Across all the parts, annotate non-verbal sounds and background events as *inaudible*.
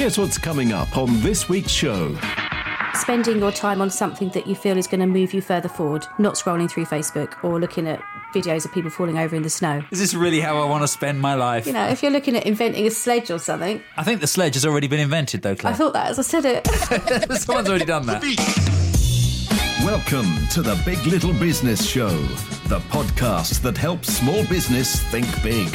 Here's what's coming up on this week's show. spending your time on something that you feel is going to move you further forward, not scrolling through Facebook or looking at videos of people falling over in the snow. Is this really how I want to spend my life? You know, if you're looking at inventing a sledge or something, I think the sledge has already been invented, though, Claire. I thought that as I said it. *laughs* *laughs* Someone's already done that. Welcome to the Big Little Business Show, the podcast that helps small business think big.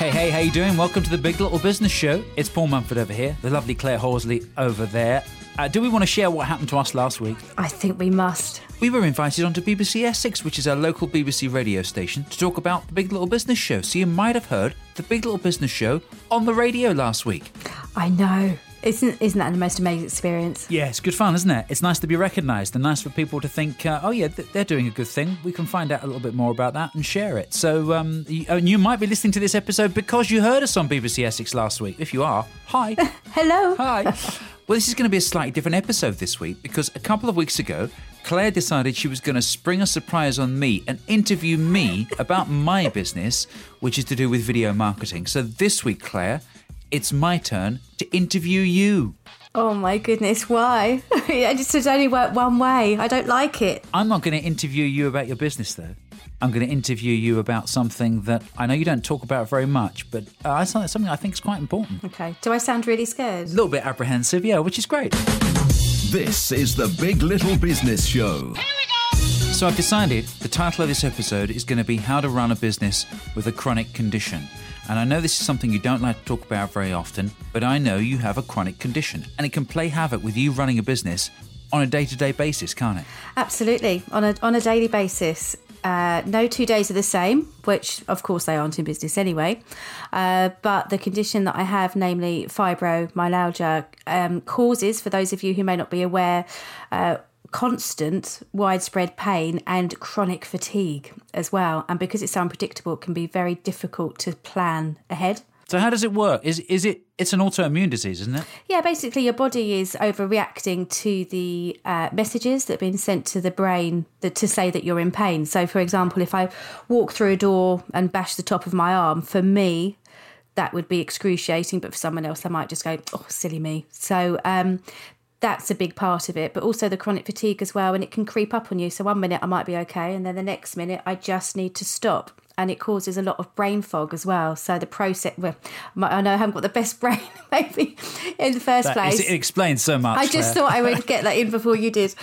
Hey, hey, how you doing? Welcome to the Big Little Business Show. It's Paul Mumford over here, the lovely Claire Horsley over there. Uh, do we want to share what happened to us last week? I think we must. We were invited onto BBC Essex, which is our local BBC radio station, to talk about the Big Little Business Show. So you might have heard the Big Little Business Show on the radio last week. I know. Isn't isn't that the most amazing experience? Yeah, it's good fun, isn't it? It's nice to be recognised and nice for people to think, uh, oh, yeah, th- they're doing a good thing. We can find out a little bit more about that and share it. So, um, you, and you might be listening to this episode because you heard us on BBC Essex last week. If you are, hi. *laughs* Hello. Hi. *laughs* Well, this is going to be a slightly different episode this week because a couple of weeks ago, Claire decided she was going to spring a surprise on me and interview me about my business, which is to do with video marketing. So this week, Claire, it's my turn to interview you. Oh my goodness, why? *laughs* I just it only work one way. I don't like it. I'm not going to interview you about your business, though. I'm going to interview you about something that I know you don't talk about very much, but uh, it's something I think is quite important. Okay. Do I sound really scared? A little bit apprehensive, yeah, which is great. This is the Big Little Business Show. Here we go! So I've decided the title of this episode is going to be How to Run a Business with a Chronic Condition. And I know this is something you don't like to talk about very often, but I know you have a chronic condition and it can play havoc with you running a business on a day to day basis, can't it? Absolutely. On a on a daily basis. Uh, no two days are the same, which of course they aren't in business anyway. Uh, but the condition that I have, namely fibromyalgia, um, causes, for those of you who may not be aware, uh, constant, widespread pain and chronic fatigue as well. And because it's so unpredictable, it can be very difficult to plan ahead. So how does it work? Is is it it's an autoimmune disease, isn't it? Yeah, basically, your body is overreacting to the uh, messages that have been sent to the brain that, to say that you're in pain. So, for example, if I walk through a door and bash the top of my arm, for me, that would be excruciating, but for someone else, I might just go, oh, silly me. So, um, that's a big part of it, but also the chronic fatigue as well, and it can creep up on you. So, one minute I might be okay, and then the next minute I just need to stop. And it causes a lot of brain fog as well. So the process, well, I know I haven't got the best *laughs* brain, maybe in the first That place. is- it explains so much. I just thought I would *laughs* get that in before you did.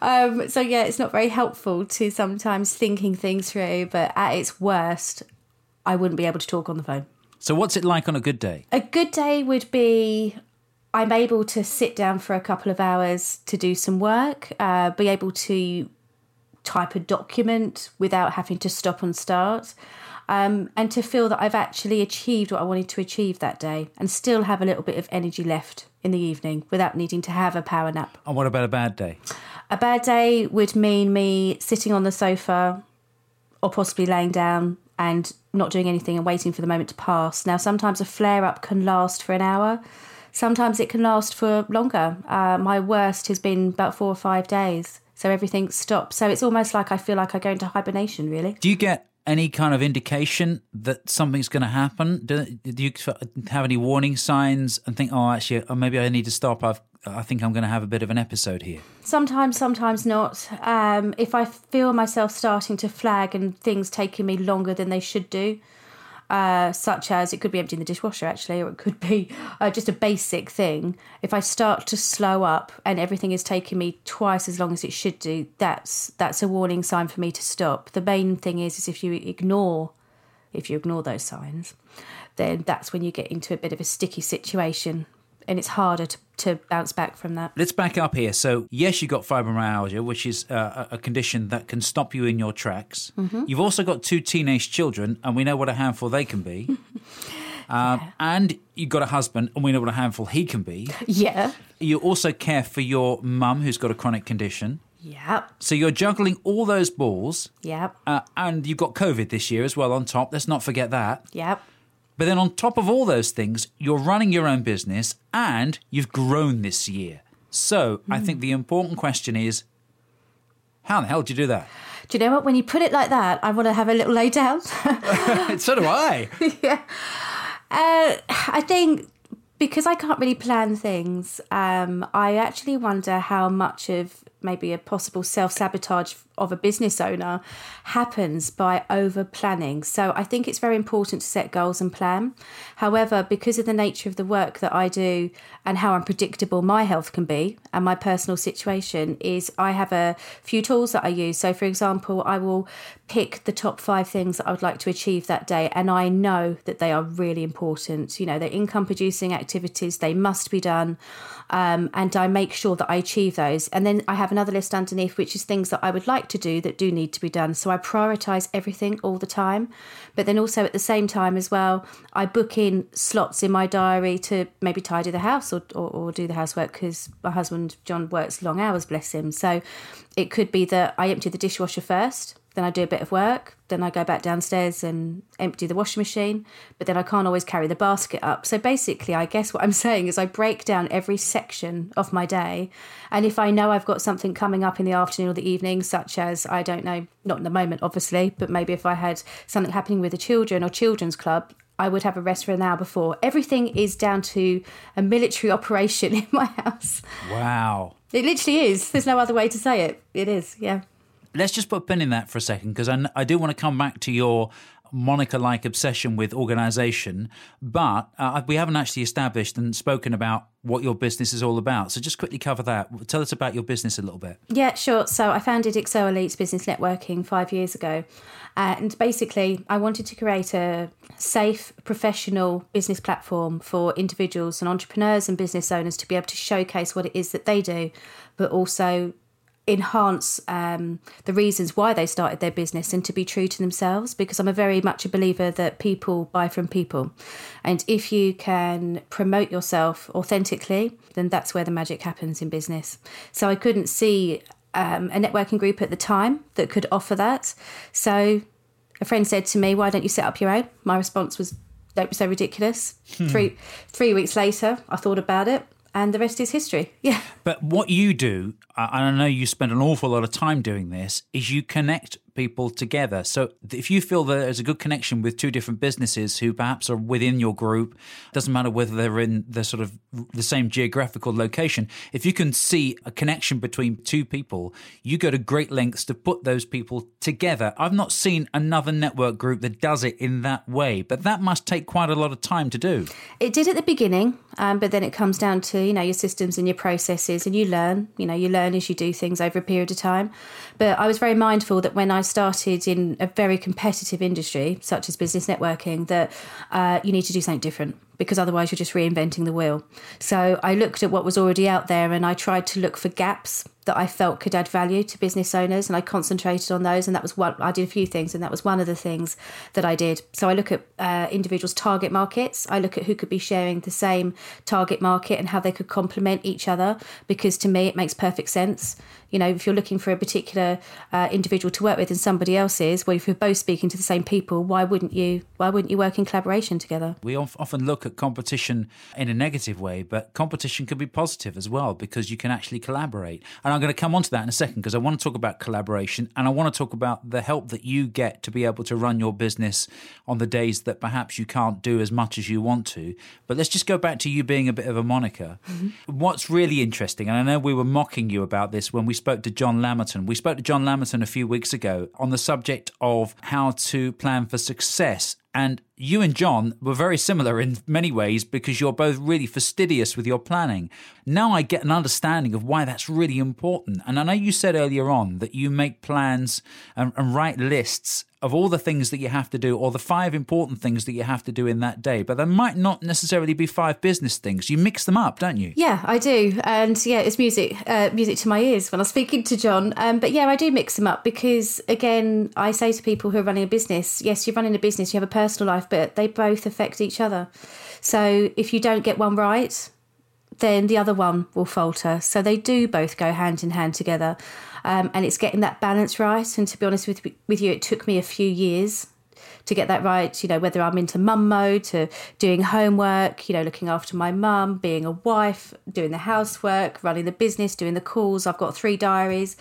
Um, so yeah, it's not very helpful to sometimes thinking things through. But at its worst, I wouldn't be able to talk on the phone. So what's it like on a good day? A good day would be I'm able to sit down for a couple of hours to do some work, uh, be able to type a document without having to stop and start, um, and to feel that I've actually achieved what I wanted to achieve that day and still have a little bit of energy left in the evening without needing to have a power nap. And what about a bad day? A bad day would mean me sitting on the sofa or possibly laying down and not doing anything and waiting for the moment to pass. Now, sometimes a flare up can last for an hour, sometimes it can last for longer. Uh, my worst has been about four or five days. So everything stops. So it's almost like I feel like I go into hibernation, really. Do you get any kind of indication that something's going to happen? Do, do you have any warning signs and think, oh, actually, oh, maybe I need to stop? I've, I think I'm going to have a bit of an episode here. Sometimes, sometimes not. Um, if I feel myself starting to flag and things taking me longer than they should do, uh, such as it could be emptying the dishwasher actually, or it could be uh, just a basic thing. If I start to slow up and everything is taking me twice as long as it should do, that's that's a warning sign for me to stop. The main thing is, is if you ignore, if you ignore those signs, then that's when you get into a bit of a sticky situation, and it's harder to, to bounce back from that. Let's back up here. So, yes, you've got fibromyalgia, which is uh, a condition that can stop you in your tracks. You've also got two teenage children, and we know what a handful they can be. *laughs* Um, And you've got a husband, and we know what a handful he can be. *laughs* Yeah. You also care for your mum, who's got a chronic condition. Yep. So you're juggling all those balls, Yep. uh, and you've got COVID this year as well on top. Let's not forget that. Yep. But then on top of all those things, you're running your own business and you've grown this year. So I think the important question is how the hell did you do that? Do you know what? When you put it like that, I want to have a little lay down. *laughs* *laughs* so do I. *laughs* Uh, I think because I can't really plan things, um, I actually wonder how much of maybe a possible self sabotage of a business owner happens by over planning. So I think it's very important to set goals and plan. However, because of the nature of the work that I do and how unpredictable my health can be and my personal situation is I have a few tools that I use. So for example, I will pick the top 5 things that I would like to achieve that day and I know that they are really important. You know, they're income producing activities, they must be done. Um, and I make sure that I achieve those. And then I have another list underneath, which is things that I would like to do that do need to be done. So I prioritize everything all the time. But then also at the same time as well, I book in slots in my diary to maybe tidy the house or, or, or do the housework because my husband, John, works long hours, bless him. So it could be that I empty the dishwasher first then I do a bit of work, then I go back downstairs and empty the washing machine, but then I can't always carry the basket up. So basically, I guess what I'm *laughs* saying is I break down every section of my day. And if I know I've got something coming up in the afternoon or the evening, such as, I don't know, not in the moment, obviously, but maybe if I had something happening with the children or children's club, I would have a rest for an hour before. Everything is down to a military *laughs* operation in my house. Wow. It literally is. There's no other way to say it. It is, yeah let's just put a pin in that for a second because I, I do want to come back to your Monica like obsession with organization, but uh, we haven't actually established and spoken about what your business is all about. So just quickly cover that. Tell us about your business a little bit. Yeah, sure. So I founded Excel Elites Business Networking five years ago. and basically, I wanted to create a safe, professional business platform for individuals and entrepreneurs and business owners to be able to showcase what it is that they do, but also enhance um, the reasons why they started their business and to be true to themselves because I'm a very much a believer that people buy from people. And if you can promote yourself authentically, then that's where the magic happens in business. So I couldn't see um, a networking group at the time that could offer that. So a friend said to me, Why don't you set up your own? My response was, Don't be so ridiculous. Hmm. Three, three weeks later, I thought about it and the rest is history. *laughs* Yeah. But what you do, and I know you spend an awful lot of time doing this, is you connect people together. So if you feel that there's a good connection with two different businesses who perhaps are within your group, doesn't matter whether they're in the sort of the same geographical location, if you can see a connection between two people, you go to great lengths to put those people together. I've not seen another network group that does it in that way, but that must take quite a lot of time to do. It did at the beginning, um, but then it comes down to, you know, your systems and your processes and you learn, you know, you learn as you do things over a period of time. But I was very mindful that when I started in a very competitive industry, such as business networking, that uh, you need to do something different because otherwise you're just reinventing the wheel. So I looked at what was already out there and I tried to look for gaps that I felt could add value to business owners, and I concentrated on those. And that was one. I did a few things, and that was one of the things that I did. So I look at uh, individuals' target markets. I look at who could be sharing the same target market and how they could complement each other. Because to me, it makes perfect sense. You know, if you're looking for a particular uh, individual to work with and somebody else is, well, if you're both speaking to the same people, why wouldn't you? Why wouldn't you work in collaboration together? We often look at competition in a negative way, but competition can be positive as well because you can actually collaborate. And I'm going to come on to that in a second because I want to talk about collaboration and I want to talk about the help that you get to be able to run your business on the days that perhaps you can't do as much as you want to. But let's just go back to you being a bit of a Monica. Mm-hmm. What's really interesting, and I know we were mocking you about this when we spoke to John Lamerton. We spoke to John Lamerton a few weeks ago on the subject of how to plan for success. And you and John were very similar in many ways because you're both really fastidious with your planning. Now I get an understanding of why that's really important. And I know you said earlier on that you make plans and, and, write lists of all the things that you have to do or the five important things that you have to do in that day, but there might not necessarily be five business things. You mix them up, don't you? Yeah, I do. And yeah, it's music, uh, music to my ears when I'm speaking to John. Um, but yeah, I do mix them up because again, I say to people who are running a business, yes, you're running a business, you have a personal life, but they both affect each other. So if you don't get one right, then the other one will falter. So they do both go hand in hand together. Um, and it's getting that balance right. And to be honest with, with you, it took me a few years to get that right. You know, whether I'm into mum mode, to doing homework, you know, looking after my mum, being a wife, doing the housework, running the business, doing the calls. I've got three diaries.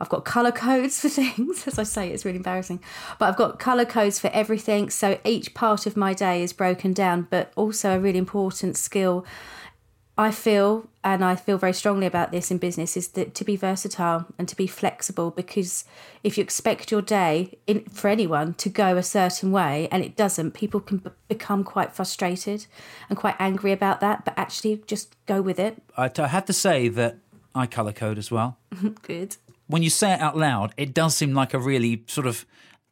I've got color codes for *laughs* things. As I say, it's really embarrassing. But I've got color codes for everything. So each part of my day is broken down, but also a really important skill I feel, and I feel very strongly about this in business, is that to be versatile and to be flexible. Because if you expect your day in, for anyone to go a certain way and it doesn't, people can b- become quite frustrated and quite angry about that. But actually, just go with it. I, I have to say that I color code as well. *laughs* Good. When you say it out loud, it does seem like a really sort of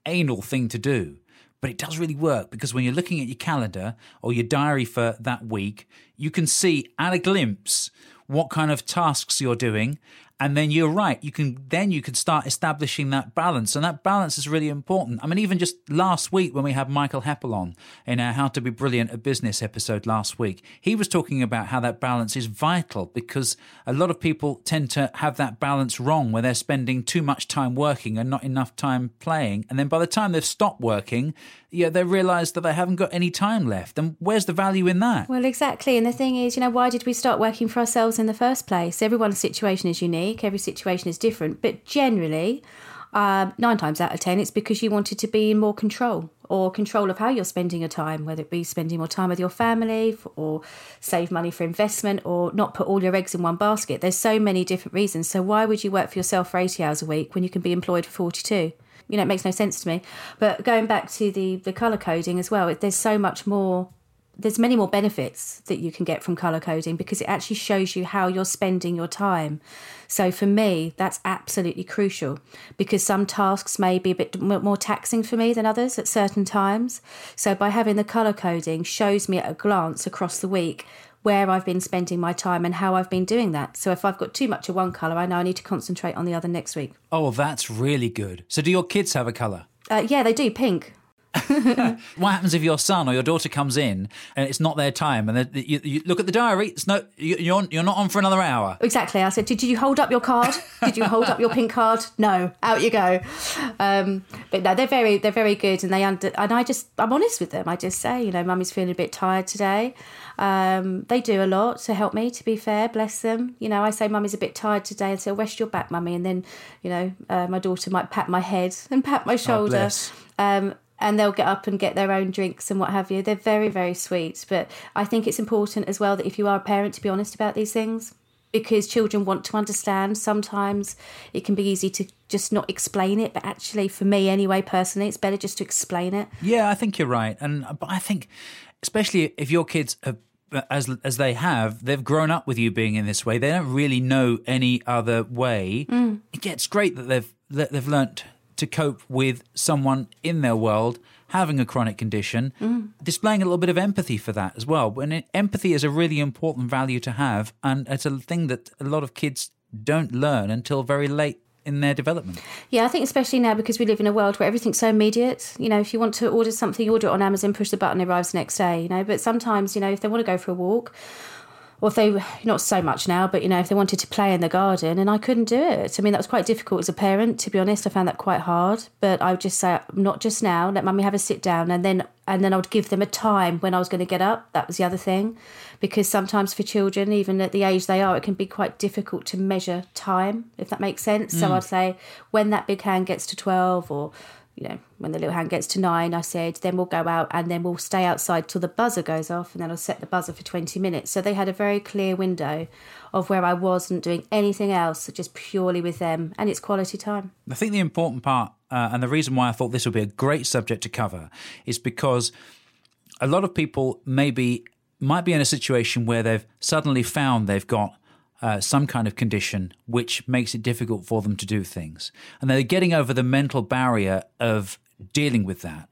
anal thing to do. But it does really work because when you're looking at your calendar or your diary for that week, you can see at a glimpse what kind of tasks you're doing and then you're right you can then you can start establishing that balance and that balance is really important i mean even just last week when we had Michael Heppell on in our how to be brilliant at business episode last week he was talking about how that balance is vital because a lot of people tend to have that balance wrong where they're spending too much time working and not enough time playing and then by the time they've stopped working yeah, they realise that they haven't got any time left. And where's the value in that? Well, exactly. And the thing is, you know, why did we start working for ourselves in the first place? Everyone's situation is unique, every situation is different. But generally, um, nine times out of ten, it's because you wanted to be in more control or control of how you're spending your time, whether it be spending more time with your family or save money for investment or not put all your eggs in one basket. There's so many different reasons. So, why would you work for yourself for 80 hours a week when you can be employed for 42? you know, it makes no sense to me. But going back to the the color coding as well, there's so much more. There's many more benefits that you can get from color coding because it actually shows you how you're spending your time. So for me, that's absolutely crucial because some tasks may be a bit more taxing for me than others at certain times. So by having the color coding shows me at a glance across the week where I've been spending my time and how I've been doing that. So if I've got too much of one colour, I know I need to concentrate on the other next week. Oh, that's really good. So do your kids have a colour? Uh, yeah, they do, pink. *laughs* what happens if your son or your daughter comes in and it's not their time and you, you, look at the diary it's no you're, you're not on for another hour? Exactly. I said did you hold up your card? Did you hold up your pink card? No. Out you go. Um, but no they're very they're very good and they under and i just i'm honest with them. I just say you know mummy's feeling a bit tired today. Um, they do a lot to help me to be fair bless them. You know i say mummy's a bit tired today and say rest your back mummy and then you know uh, my daughter might pat my head and pat my oh, shoulder. oh, um, and they'll get up and get their own drinks and what have you. They're very, very sweet. But I think it's important as well that if you are a parent to be honest about these things because children want to understand. Sometimes it can be easy to just not explain it, but actually, for me anyway, personally, it's better just to explain it. Yeah, I think you're right, and but I think especially if your kids have. As as they have, they've grown up with you being in this way. They don't really know any other way. Mm. It's great that they've that they've learnt to cope with someone in their world having a chronic condition, mm. displaying a little bit of empathy for that as well. And empathy is a really important value to have, and it's a thing that a lot of kids don't learn until very late in their development. Yeah, I think especially now because we live in a world where everything's so immediate. You know, if you want to order something, you order it on Amazon, push the button, it arrives the next day. You know, but sometimes, you know, if they want to go for a walk or if they not so much now, but you know, if they wanted to play in the garden, and I couldn't do it. I mean, that was quite difficult as a parent, to be honest. I found that quite hard. But I would just say, not just now. Let mummy have a sit down, and then and then I would give them a time when I was going to get up. That was the other thing, because sometimes for children, even at the age they are, it can be quite difficult to measure time, if that makes sense. Mm. So I'd say when that big hand gets to twelve or you know, when the little hand gets to nine, I said, then we'll go out and then we'll stay outside till the buzzer goes off and then I'll set the buzzer for 20 minutes. So they had a very clear window of where I wasn't doing anything else, just purely with them, and it's quality time. I think the important part, uh, and the reason why I thought this would be a great subject to cover, is because a lot of people maybe might be in a situation where they've suddenly found they've got uh, some kind of condition which makes it difficult for them to do things. And they're getting over the mental barrier of dealing with that.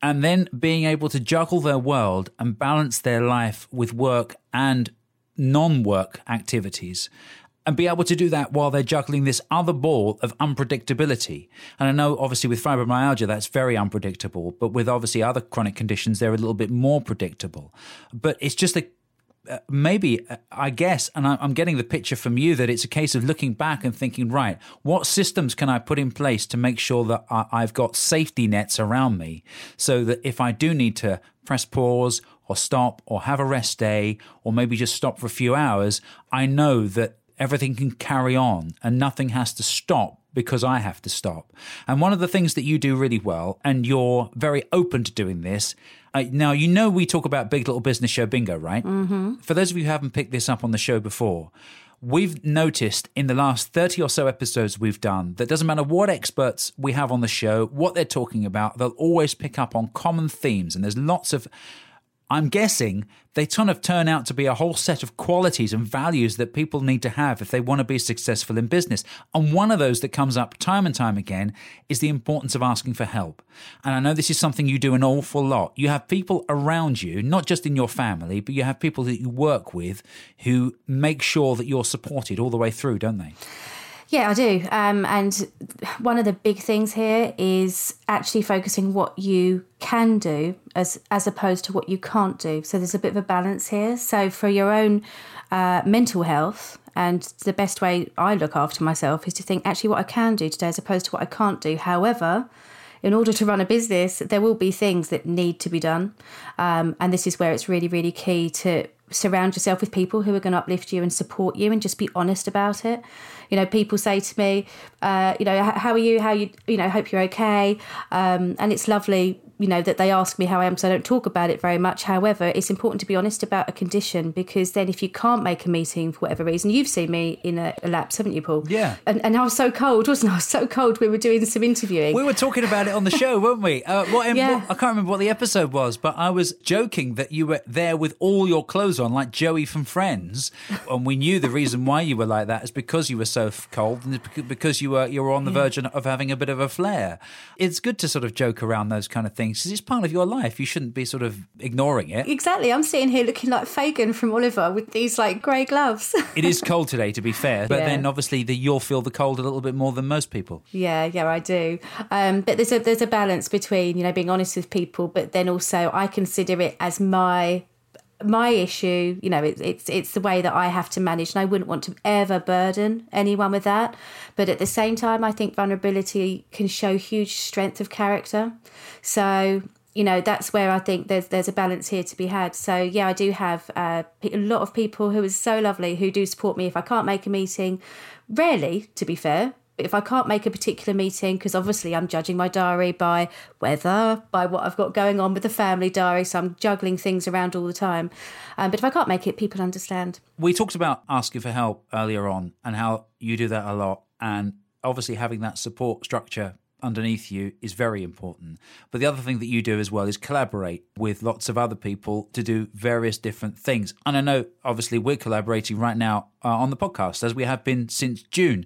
And then being able to juggle their world and balance their life with work and non work activities and be able to do that while they're juggling this other ball of unpredictability. And I know, obviously, with fibromyalgia, that's very unpredictable, but with obviously other chronic conditions, they're a little bit more predictable. But it's just a maybe uh, I guess, and I'm getting the picture from you that it's a case of looking back and thinking, right, what systems can I put in place to make sure that I've got safety nets around me, so that if I do need to press pause or stop or have a rest day or maybe just stop for a few hours, I know that everything can carry on and nothing has to stop because I have to stop. And one of the things that you do really well, and you're very open to doing this. Uh, now, you know, we talk about Big Little Business Show bingo, right? Mm-hmm. For those of you who haven't picked this up on the show before, we've noticed in the last 30 or so episodes we've done that doesn't matter what experts we have on the show, what they're talking about, they'll always pick up on common themes. And there's lots of I'm guessing they kind of turn out to be a whole set of qualities and values that people need to have if they want to be successful in business. And one of those that comes up time and time again is the importance of asking for help. And I know this is something you do an awful lot. You have people around you, not just in your family, but you have people that you work with who make sure that you're supported all the way through, don't they? Yeah, I do. Um, and one of the big things here is actually focusing what you can do as as opposed to what you can't do. So there's a bit of a balance here. So for your own uh, mental health, and the best way I look after myself is to think actually what I can do today as opposed to what I can't do. However, in order to run a business, there will be things that need to be done. Um, and this is where it's really, really key to surround yourself with people who are going to uplift you and support you and just be honest about it. You know, people say to me, uh, you know, how are you? How you? You know, hope you're okay. Um, and it's lovely you know that they ask me how I am, so I don't talk about it very much. However, it's important to be honest about a condition because then if you can't make a meeting for whatever reason, you've seen me in a, a lapse, haven't you, Paul? Yeah. And, and I was so cold, wasn't I? I was so cold. We were doing some interviewing. We were talking about it on the show, weren't we? Uh, what, Yeah. what- I can't remember what the episode was, but I was joking that you were there with all your clothes on, like Joey from Friends, and we knew the reason why you were like that is because you were so cold and because you were you were on the verge of having a bit of a flare. It's good to sort of joke around those kind of things because it's part of your life. You shouldn't be sort of ignoring it. Exactly. I'm sitting here looking like Fagin from Oliver with these like grey gloves. *laughs* It is cold today, to be fair, but Yeah. then obviously the, you'll feel the cold a little bit more than most people. Yeah, yeah, I do. Um, but there's a there's a balance between you know being honest with people, but then also I consider it as my my issue. You know, it, it's it's the way that I have to manage, and I wouldn't want to ever burden anyone with that. But at the same time, I think vulnerability can show huge strength of character. So you know that's where I think there's there's a balance here to be had. So yeah, I do have uh, a lot of people who are so lovely who do support me if I can't make a meeting. Rarely, to be fair, if I can't make a particular meeting, because obviously I'm judging my diary by weather, by what I've got going on with the family diary, so I'm juggling things around all the time. Um, but if I can't make it, people understand. we talked about asking for help earlier on and how you do that a lot and obviously having that support structure underneath you is very important but the other thing that you do as well is collaborate with lots of other people to do various different things and i know obviously we're collaborating right now uh, on the podcast as we have been since june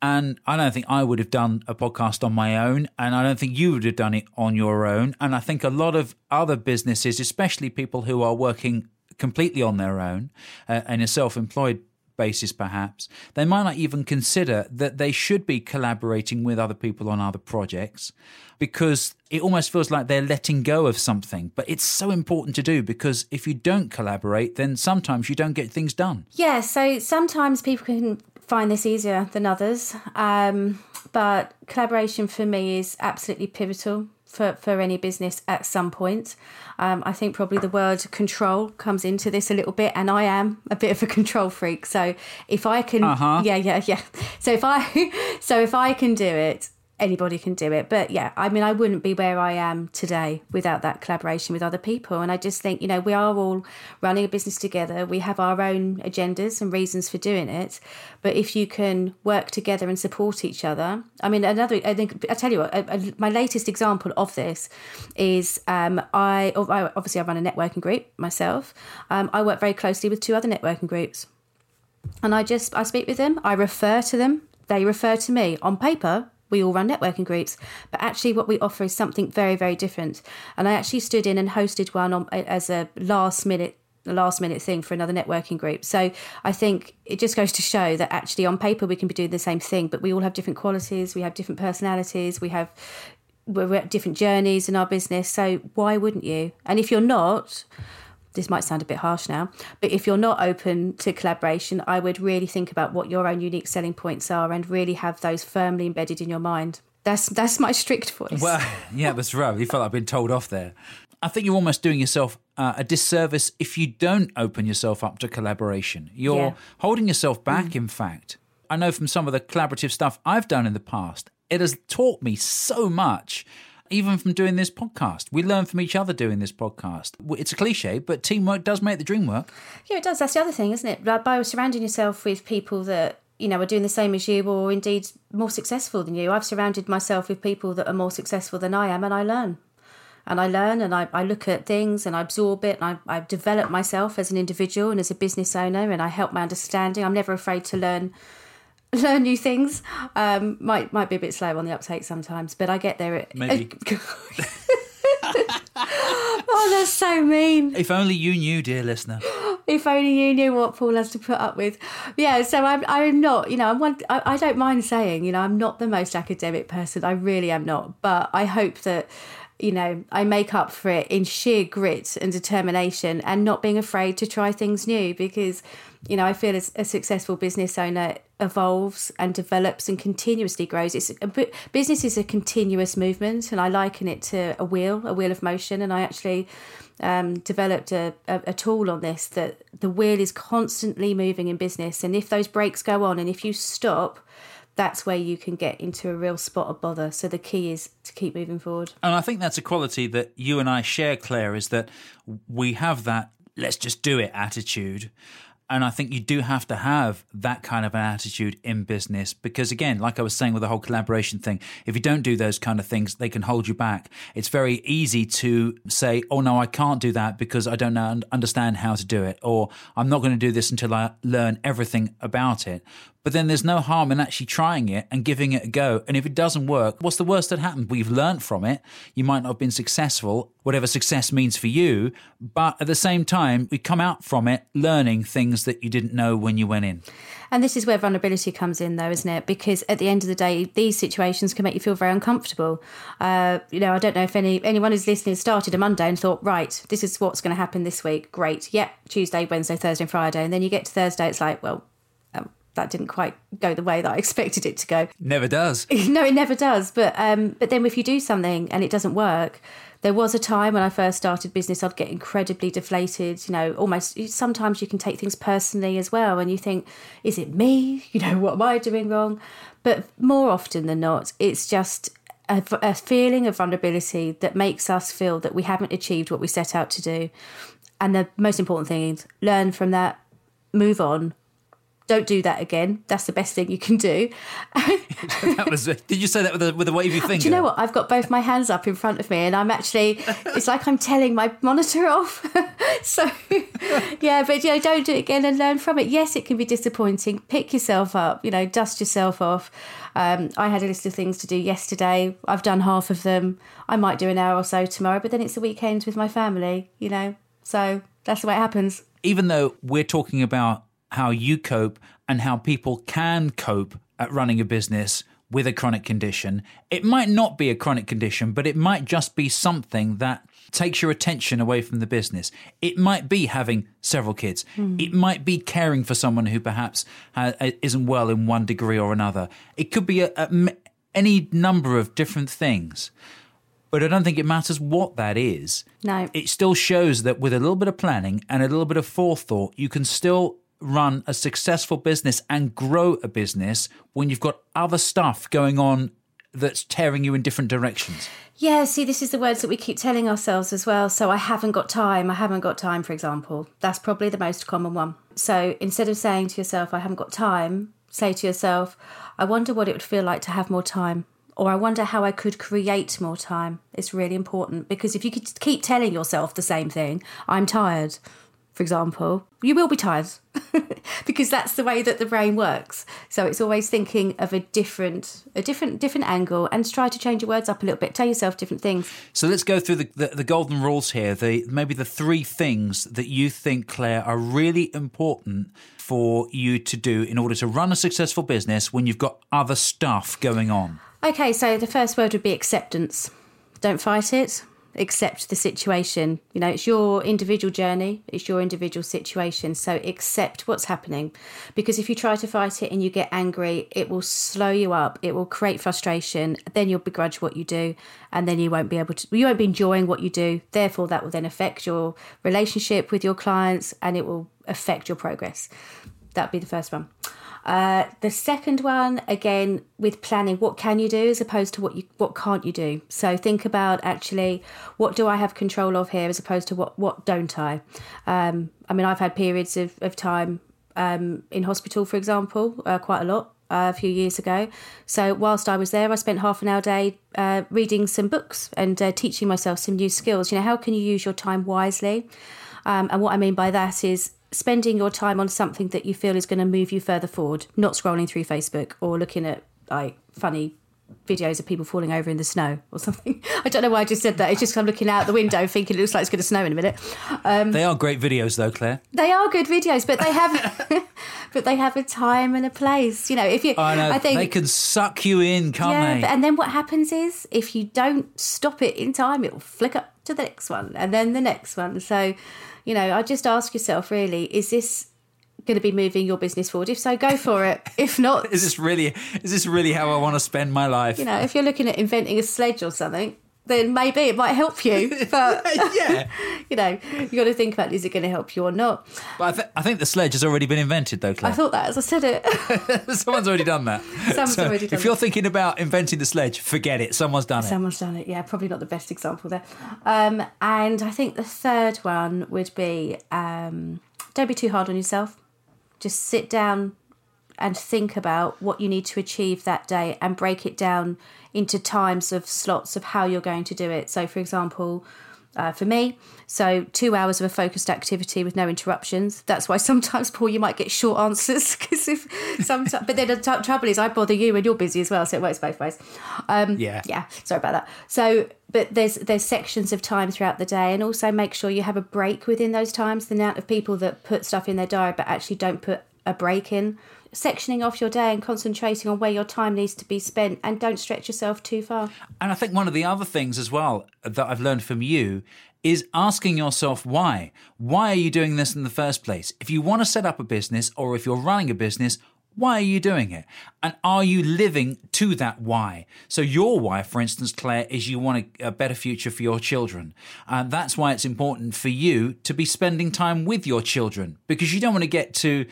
and I don't think I would have done a podcast on my own, and I don't think you would have done it on your own. And I think a lot of other businesses, especially people who are working completely on their own uh, in a self employed basis, perhaps, they might not even consider that they should be collaborating with other people on other projects because it almost feels like they're letting go of something. But it's so important to do because if you don't collaborate, then sometimes you don't get things done. Yeah, so sometimes people can find this easier than others, um, but collaboration for me is absolutely pivotal for, for any business at some point. Um, I think probably the word control comes into this a little bit, and I am a bit of a control freak. So if I can, Uh-huh. yeah, yeah, yeah. So if I, *laughs* so if I can do it, anybody can do it. But yeah, I mean, I wouldn't be where I am today without that collaboration with other people. And I just think, you know, we are all running a business together. We have our own agendas and reasons for doing it. But if you can work together and support each other, I mean, another, I think, I tell you what, my latest example of this is um, I, I obviously I run a networking group myself. Um, I work very closely with two other networking groups and I just I speak with them, I refer to them, they refer to me. On paper, we all run networking groups, but actually what we offer is something very very different. And I actually stood in and hosted one on, as a last minute last minute thing for another networking group. So I think it just goes to show that actually on paper we can be doing the same thing, but we all have different qualities, we have different personalities, we have we're at different journeys in our business. So why wouldn't you? And if you're not, this might sound a bit harsh now, but if you're not open to collaboration, I would really think about what your own unique selling points are and really have those firmly embedded in your mind. That's that's my strict voice. Well, *laughs* yeah, that's right. You felt like I've been told off there. I think you're almost doing yourself uh, a disservice if you don't open yourself up to collaboration. You're Yeah. holding yourself back, in fact. I know from some of the collaborative stuff I've done in the past, it has taught me so much. Even from doing this podcast, we learn from each other doing this podcast. It's a cliche, but teamwork does make the dream work. Yeah, it does. That's the other thing, isn't it? By surrounding yourself with people that you know are doing the same as you, or indeed more successful than you. I've surrounded myself with people that are more successful than I am, and I learn and I learn and I, I look at things and I absorb it and I, I develop myself as an individual and as a business owner and I help my understanding. I'm never afraid to learn *laughs* learn new things. Um, might might be a bit slow on the uptake sometimes, but I get there. Maybe. *laughs* oh, that's so mean. If only you knew, dear listener. *gasps* If only you knew what Paul has to put up with. Yeah, so I'm I'm not, you know, I'm one I, I don't mind saying, you know, I'm not the most academic person. I really am not. But I hope that you know, I make up for it in sheer grit and determination and not being afraid to try things new because, you know, I feel as a successful business owner evolves and develops and continuously grows. It's business is a continuous movement and I liken it to a wheel, a wheel of motion. And I actually um, developed a, a, a tool on this that the wheel is constantly moving in business. And if those brakes go on and if you stop, that's where you can get into a real spot of bother. So the key is to keep moving forward. And I think that's a quality that you and I share, Claire, is that we have that let's just do it attitude. And I think you do have to have that kind of an attitude in business because, again, like I was saying with the whole collaboration thing, if you don't do those kind of things, they can hold you back. It's very easy to say, oh, no, I can't do that because I don't understand how to do it, or I'm not going to do this until I learn everything about it. But then there's no harm in actually trying it and giving it a go. And if it doesn't work, what's the worst that happens? We've learned from it. You might not have been successful, whatever success means for you. But at the same time, we come out from it learning things that you didn't know when you went in. And this is where vulnerability comes in, though, isn't it? Because at the end of the day, these situations can make you feel very uncomfortable. Uh, you know, I don't know if any anyone who's listening started a Monday and thought, right, this is what's going to happen this week. Great, yep, Tuesday, Wednesday, Thursday, and Friday, and then you get to Thursday, it's like, well, that didn't quite go the way that I expected it to go. Never does. *laughs* no, it never does. But um, but then if you do something and it doesn't work, there was a time when I first started business, I'd get incredibly deflated. You know, almost sometimes you can take things personally as well, and you think, is it me? *laughs* You know, what am I doing wrong? But more often than not, it's just a, a feeling of vulnerability that makes us feel that we haven't achieved what we set out to do. And the most important thing is learn from that, move on, don't do that again. That's the best thing you can do. *laughs* that was, did you say that with a, with a wavy finger? Do you know what? I've got both my hands up in front of me, and I'm actually, *laughs* it's like I'm telling my monitor off. *laughs* so, yeah, but you know, don't do it again and learn from it. Yes, it can be disappointing. Pick yourself up, you know, dust yourself off. Um, I had a list of things to do yesterday. I've done half of them. I might do an hour or so tomorrow, but then it's the weekend with my family, you know. So that's the way it happens. Even though we're talking about how you cope and how people can cope at running a business with a chronic condition. It might not be a chronic condition, but it might just be something that takes your attention away from the business. It might be having several kids. Mm. It might be caring for someone who perhaps isn't well in one degree or another. It could be a, a, any number of different things. But I don't think it matters what that is. No. It still shows that with a little bit of planning and a little bit of forethought, you can still run a successful business and grow a business when you've got other stuff going on that's tearing you in different directions. Yeah, see, this is the words that we keep telling ourselves as well. So, I haven't got time. I haven't got time, for example. That's probably the most common one. So, instead of saying to yourself, I haven't got time, say to yourself, I wonder what it would feel like to have more time. Or I wonder how I could create more time. It's really important because if you could keep telling yourself the same thing, I'm tired, for example, you will be tired *laughs* because that's the way that the brain works. So it's always thinking of a different, a different, different angle, and try to change your words up a little bit. Tell yourself different things. So let's go through the, the, the golden rules here. The maybe the three things that you think, Claire, are really important for you to do in order to run a successful business when you've got other stuff going on. Okay, so the first word would be acceptance. Don't fight it accept the situation. You know, it's your individual journey, it's your individual situation. So accept what's happening. Because if you try to fight it and you get angry, it will slow you up, it will create frustration, then you'll begrudge what you do, and then you won't be able to, you won't be enjoying what you do. Therefore, that will then affect your relationship with your clients and it will affect your progress. That'd be the first one. Uh, the second one, again, with planning, what can you do as opposed to what you what can't you do? So think about actually what do I have control of here as opposed to what what don't I? Um, I mean, I've had periods of, of time um, in hospital, for example, uh, quite a lot. Uh, a few years ago. So, whilst I was there, I spent half an hour day uh, reading some books and uh, teaching myself some new skills. You know, how can you use your time wisely? Um, and what I mean by that is spending your time on something that you feel is going to move you further forward, not scrolling through Facebook or looking at like funny videos of people falling over in the snow or *laughs* something. I don't know why I just said that. It's just I'm looking out the window thinking it looks like it's going to snow in a minute. Um, they are great videos though, Claire. They are good videos, but they have *laughs* but they have a time and a place. You know, if you I think they can suck you in, can't yeah, they? And then what happens is if you don't stop it in time, it will flick up to the next one and then the next one. So you know, I just ask yourself really, is this going to be moving your business forward? If so, go for it. *laughs* If not, is this really is this really how I want to spend my life? You know, if you're looking at inventing a sledge or something, then maybe it might help you. *laughs* But *laughs* yeah, *laughs* you know, you got to think about is it going to help you or not. But I, th- I, think the sledge has already been invented, though. Claire. I thought that as I said it. Someone's already done that. Someone's so already done If you're thinking about inventing the sledge, forget it. Someone's done it. Someone's done it. Yeah, probably not the best example there. Um, and I think the third one would be um, don't be too hard on yourself. Just sit down and think about what you need to achieve that day and break it down into times of slots of how you're going to do it. So, for example, uh, for me. So two hours of a focused activity with no interruptions. That's why *laughs* sometimes, Paul, you might get short answers because if sometimes. but then the t- trouble is, I bother you and you're busy as well, so it works both ways. Um, yeah, yeah. Sorry about that. So, but there's there's sections of time throughout the day, and also make sure you have a break within those times. The amount of people that put stuff in their diary but actually don't put a break in sectioning off your day and concentrating on where your time needs to be spent and don't stretch yourself too far. And I think one of the other things as well that I've learned from you is asking yourself why. Why are you doing this in the first place? If you want to set up a business or if you're running a business, why are you doing it? And are you living to that why? So, your why, for instance, Claire, is you want a, a better future for your children. And that's why it's important for you to be spending time with your children because you don't want to get to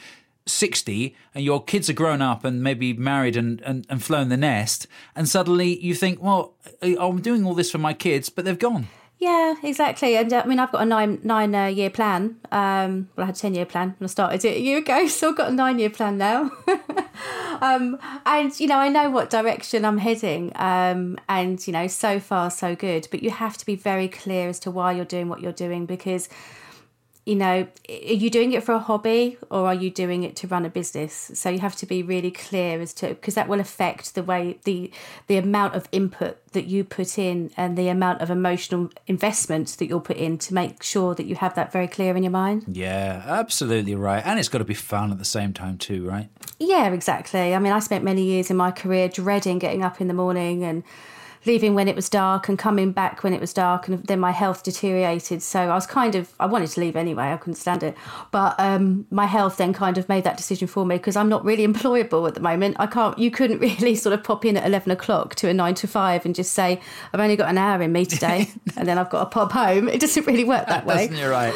60 and your kids are grown up and maybe married and, and, and flown the nest, and suddenly you think, well, I'm doing all this for my kids, but they've gone. Yeah, exactly. And uh, I mean, I've got a nine nine uh, year plan. Um, well, I had a ten year plan when I started it a year ago, *laughs* so I've got a nine year plan now. *laughs* um, and you know, I know what direction I'm heading. Um, and you know, so far so good. But you have to be very clear as to why you're doing what you're doing because you know, are you doing it for a hobby or are you doing it to run a business? So you have to be really clear as to because that will affect the way the the amount of input that you put in and the amount of emotional investment that you'll put in to make sure that you have that very clear in your mind. Yeah, absolutely right. And it's got to be fun at the same time too, right? Yeah, exactly. I mean, I spent many years in my career dreading getting up in the morning and leaving when it was dark and coming back when it was dark and then my health deteriorated. So i was kind of i wanted to leave anyway i couldn't stand it. But um, my health then kind of made that decision for me because i'm not really *laughs* employable at the moment. I can't you couldn't *laughs* really sort of pop in at 11 o'clock to a 9 to 5 and just say i've only got an hour in me today *laughs* and then i've got to pop home. It doesn't really work that way. you're right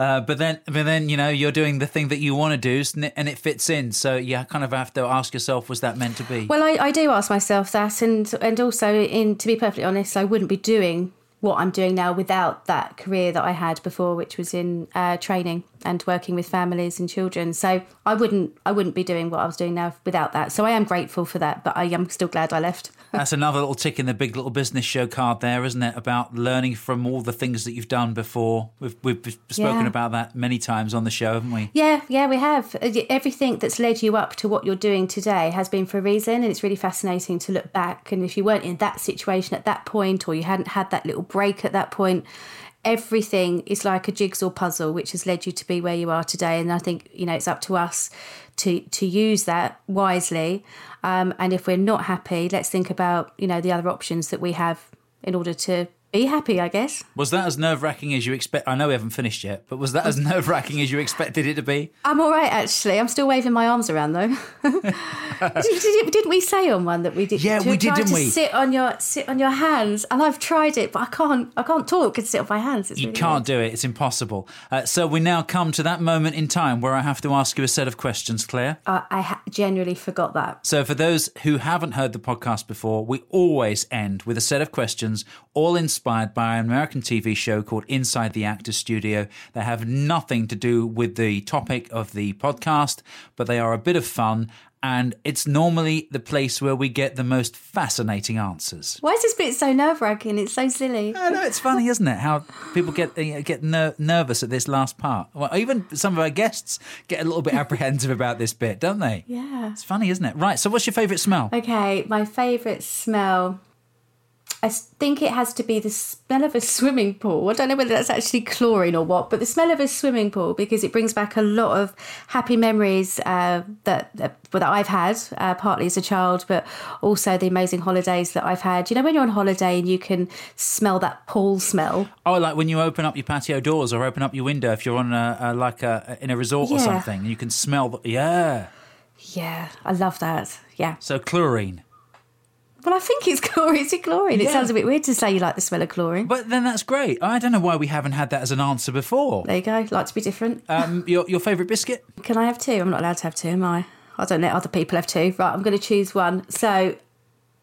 uh, but then, but then, you know, you're doing the thing that you want to do, and it fits in. So you kind of have to ask yourself, was that meant to be? Well, I, I do ask myself that, and and also, in to be perfectly honest, I wouldn't be doing what I'm doing now without that career that I had before, which was in uh, training and working with families and children. So I wouldn't I wouldn't be doing what I was doing now without that. So I am grateful for that, but I am still glad I left. That's another little tick in the big little business show card there, isn't it? About learning from all the things that you've done before. We've we've spoken yeah. about that many times on the show, haven't we? Yeah, yeah, we have. Uh, everything that's led you up to what you're doing today has been for a reason, and it's really fascinating to look back. And if you weren't in that situation at that point, or you hadn't had that little break at that point, everything is like a jigsaw puzzle which has led you to be where you are today. And i think you know it's up to us to to use that wisely. Um, and if we're not happy let's think about you know the other options that we have in order to be happy, I guess. Was that as nerve wracking as you expect? I know we haven't finished yet, but was that as nerve wracking as you expected it to be? I'm all right, actually. I'm still waving my arms around though. *laughs* did, not we say on one that we did? Yeah, we did, didn't to we? Sit on your sit on your hands, and I've tried it, but I can't. I can't talk and sit on my hands. It's You really can't do it. It's impossible. Uh, so we now come to that moment in time where I have to ask you a set of questions, Claire. Uh, I ha- genuinely forgot that. So, for those who haven't heard the podcast before, we always end with a set of questions, all inspired by an American TV show called Inside the Actors Studio. They have nothing to do with the topic of the podcast, but they are a bit of fun. And it's normally the place where we get the most fascinating answers. Why is this bit so nerve wracking? It's so silly. I know it's funny, isn't it? How people get uh, get ner- nervous at this last part. Well, even some of our guests get a little bit apprehensive about this bit, don't they? Yeah. It's funny, isn't it? Right. So, what's your favourite smell? Okay, my favourite smell. I think it has to be the smell of a swimming pool. I don't know whether that's actually chlorine or what, but the smell of a swimming pool because it brings back a lot of happy memories uh, that that that I've had, uh, partly as a child, but also the amazing holidays that I've had. You know, when you're on holiday and you can smell that pool smell. Oh, like when you open up your patio doors or open up your window if you're on a, a like a in a resort or something, and you can smell. The, yeah. Yeah, I love that. Yeah. So chlorine. Well, I think it's *laughs* chlorine. It's chlorine. It sounds a bit weird to say you like the smell of chlorine. But then that's great. I don't know why we haven't had that as an answer before. there you go. Like to be different. Um, *laughs* your your favourite biscuit? Can I have two? I'm not allowed to have two, am I? I don't let other people have two. Right, I'm going to choose one. So,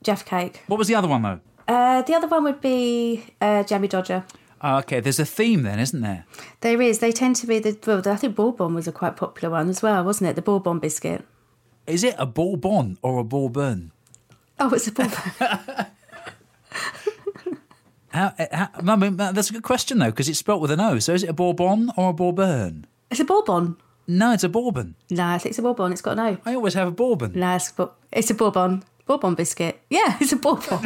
Jaffa Cake. What was the other one though? Uh, the other one would be uh, Jammy Dodger. Oh, okay, there's a theme then, isn't there? There is. They tend to be the. Well, I think Bourbon was a quite popular one as well, wasn't it? The Bourbon biscuit. Is it a bourbon or a bourbon? *laughs* Oh, it's a Bourbon. *laughs* *laughs* How, uh, how, I mean, that's a good question though, because it's spelt with an O. So is it a bourbon or a bourbon? it's a Bourbon. No, it's a bourbon. No, I think it's a Bourbon. It's got an O. I always have a bourbon. No, it's, a it's a Bourbon. Bourbon biscuit. Yeah, it's a Bourbon.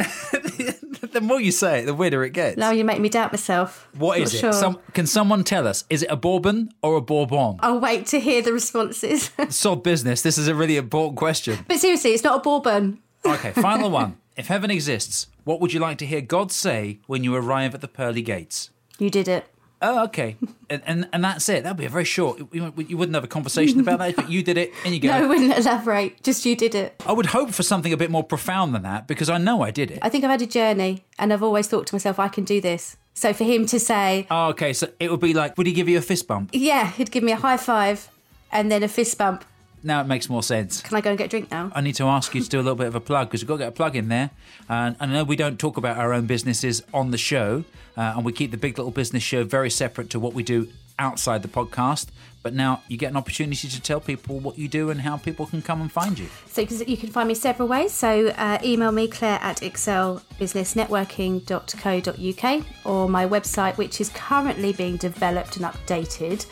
the more you say it, the weirder it gets. now you make me doubt myself. What is it? sure. Some, can someone tell us? Is it a bourbon or a bourbon? I'll wait to hear the responses. Sod business. This is a really important question. but seriously, it's not a Bourbon. Okay, final one. If heaven exists, what would you like to hear God say when you arrive at the pearly gates? You did it. Oh, okay. And, and and that's it. That'd be a very short. You, you wouldn't have a conversation about that, but you did it, and you *laughs* go. No, I wouldn't elaborate. Just you did it. I would hope for something a bit more profound than that because I know I did it. I think I've had a journey and I've always thought to myself, I can do this. So for him to say, Oh, okay, so it would be like, would he give you a fist bump? yeah, he'd give me a high five and then a fist bump. Now it makes more sense. Can I go and get a drink now? I need to ask you to do a little bit of a plug because we've got to get a plug in there. And I know we don't talk about our own businesses on the show, uh, and we keep the Big Little Business Show very separate to what we do outside the podcast. But now you get an opportunity to tell people what you do and how people can come and find you. So you can find me several ways. So uh, email me, claire at excelbusinessnetworking.co.uk or my website, which is currently being developed and updated,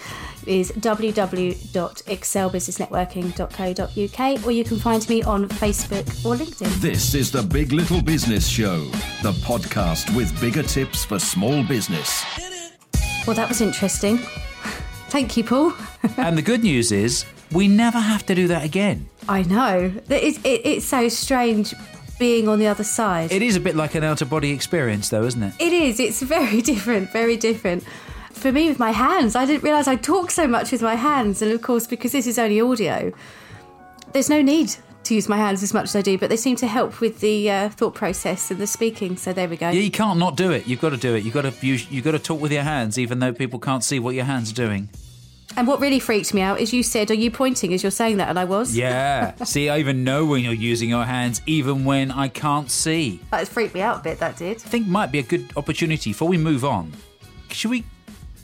is www.excelbusinessnetworking.co.uk or you can find me on Facebook or LinkedIn. This is the Big Little Business Show, the podcast with bigger tips for small business. Well, that was interesting. Thank you, Paul. *laughs* and the good news is we never have to do that again. I know. It's, it, it's so strange being on the other side. It is a bit like an out of body experience, though, isn't it? It is. It's very *laughs* different. Very different. For me, with my hands, I didn't realise I talk so much with my hands, and of course, because this is only audio, there's no need to use my hands as much as I do. But they seem to help with the uh, thought process and the speaking. So there we go. Yeah, you can't not do it. You've got to do it. You've got to use. You've got to talk with your hands, even though people can't see what your hands are doing. And what really freaked me out is you said, "Are you pointing?" As you're saying that, and I was. Yeah. *laughs* see, I even know when you're using your hands, even when I can't see. That freaked me out a bit. That did. I think might be a good opportunity before we move on. Should we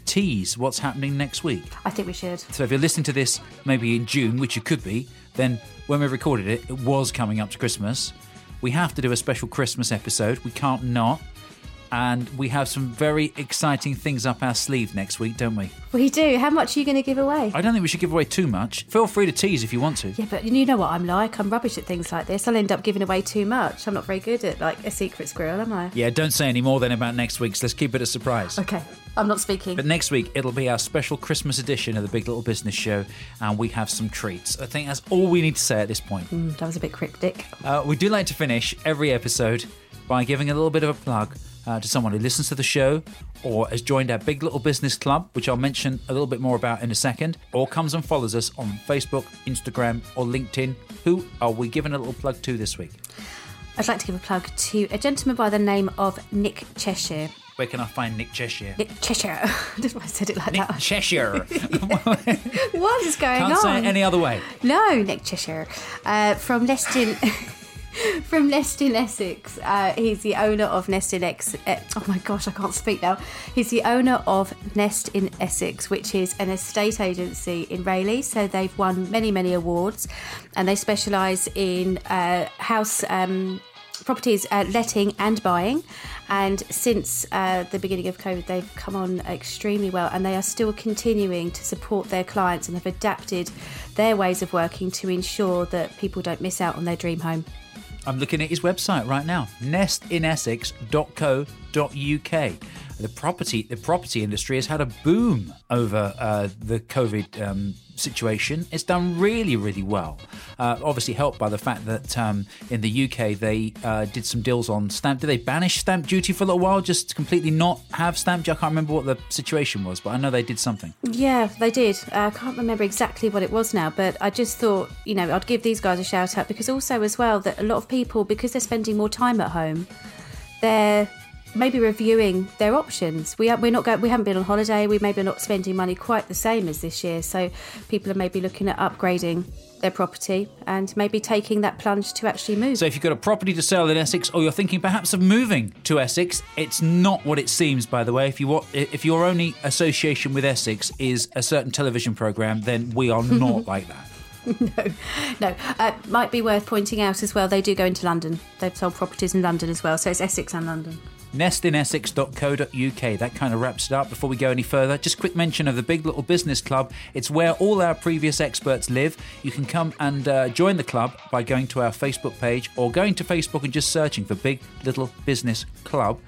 tease what's happening next week? I think we should. So if you're listening to this maybe in June, which you could be, then when we recorded it, it was coming up to Christmas. We have to do a special Christmas episode. We can't not. And we have some very exciting things up our sleeve next week, don't we? We do. How much are you going to give away? I don't think we should give away too much. Feel free to tease if you want to. Yeah, but you know what I'm like. I'm rubbish at things like this. I'll end up giving away too much. I'm not very good at like a secret squirrel, am I? Yeah, don't say any more then about next week's. Let's keep it a surprise. Okay, I'm not speaking. But next week, it'll be our special Christmas edition of the Big Little Business Show, and we have some treats. I think that's all we need to say at this point. Mm, that was a bit cryptic. Uh, we do like to finish every episode by giving a little bit of a plug uh, to someone who listens to the show or has joined our Big Little Business Club, which I'll mention a little bit more about in a second, or comes and follows us on Facebook, Instagram, or LinkedIn, who are we giving a little plug to this week? I'd like to give a plug to a gentleman by the name of Nick Cheshire. Where can I find Nick Cheshire? Nick Cheshire. *laughs* I said it like Nick that. Cheshire. *laughs* What is going Can't on? say it any other way. No, Nick Cheshire. Uh, from Leston. *laughs* *laughs* From Nest in Essex, uh, he's the owner of Nest in Ex. eh, oh my gosh, I can't speak now. He's the owner of Nest in Essex, which is an estate agency in Rayleigh. So they've won many, many awards, and they specialise in uh, house um, properties uh, letting and buying. And since uh, the beginning of COVID, they've come on extremely well, and they are still continuing to support their clients and have adapted their ways of working to ensure that people don't miss out on their dream home. I'm looking at his website right now, nestinessex.co.uk. The property, the property industry has had a boom over uh, the COVID um, situation. It's done really, really well. Uh, obviously, helped by the fact that um, in the UK they uh, did some deals on stamp. Did they banish stamp duty for a little while? Just completely not have stamp duty. I can't remember what the situation was, but I know they did something. Yeah, they did. Uh, I can't remember exactly what it was now, but I just thought, you know, I'd give these guys a shout out because also, as well, that a lot of people, because they're spending more time at home, they're maybe reviewing their options. We are, we're not going, we haven't been on holiday. We maybe not spending money quite the same as this year, so people are maybe looking at upgrading their property and maybe taking that plunge to actually move. So if you've got a property to sell in Essex, or you're thinking perhaps of moving to Essex, it's not what it seems. By the way, if you wa- if your only association with Essex is a certain television program, then we are *laughs* not like that. no, uh, might be worth pointing out as well. They do go into London. They've sold properties in London as well, so it's Essex and London. nestinessex.co.uk. That kind of wraps it up. Before we go any further, just quick mention of the Big Little Business Club. It's where all our previous experts live. You can come and uh, join the club by going to our Facebook page or going to Facebook and just searching for Big Little Business Club.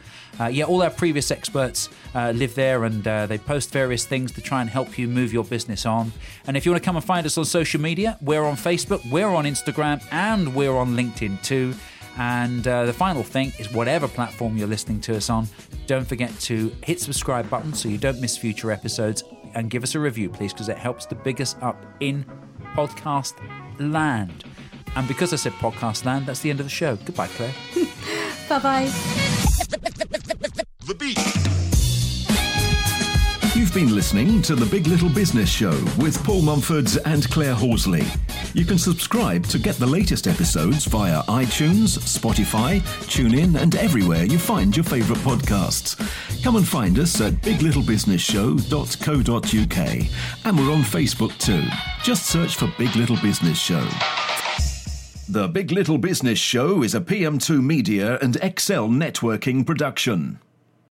Uh, yeah, all our previous experts uh, live there and uh, they post various things to try and help you move your business on. And if you want to come and find us on social media, we're on Facebook, we're on Instagram, and we're on LinkedIn too. And uh, the final thing is whatever platform you're listening to us on, don't forget to hit subscribe button so you don't miss future episodes and give us a review, please, because it helps to big us up in podcast land. And because I said podcast land, that's the end of the show. Goodbye, Claire. *laughs* Bye bye. The beat. You've been listening to The Big Little Business Show with Paul Mumford and Claire Horsley. You can subscribe to get the latest episodes via iTunes, Spotify, TuneIn, and everywhere you find your favourite podcasts. Come and find us at biglittlebusinessshow.co.uk. And we're on Facebook too. Just search for Big Little Business Show. The Big Little Business Show is a PM2 Media and Excel networking production.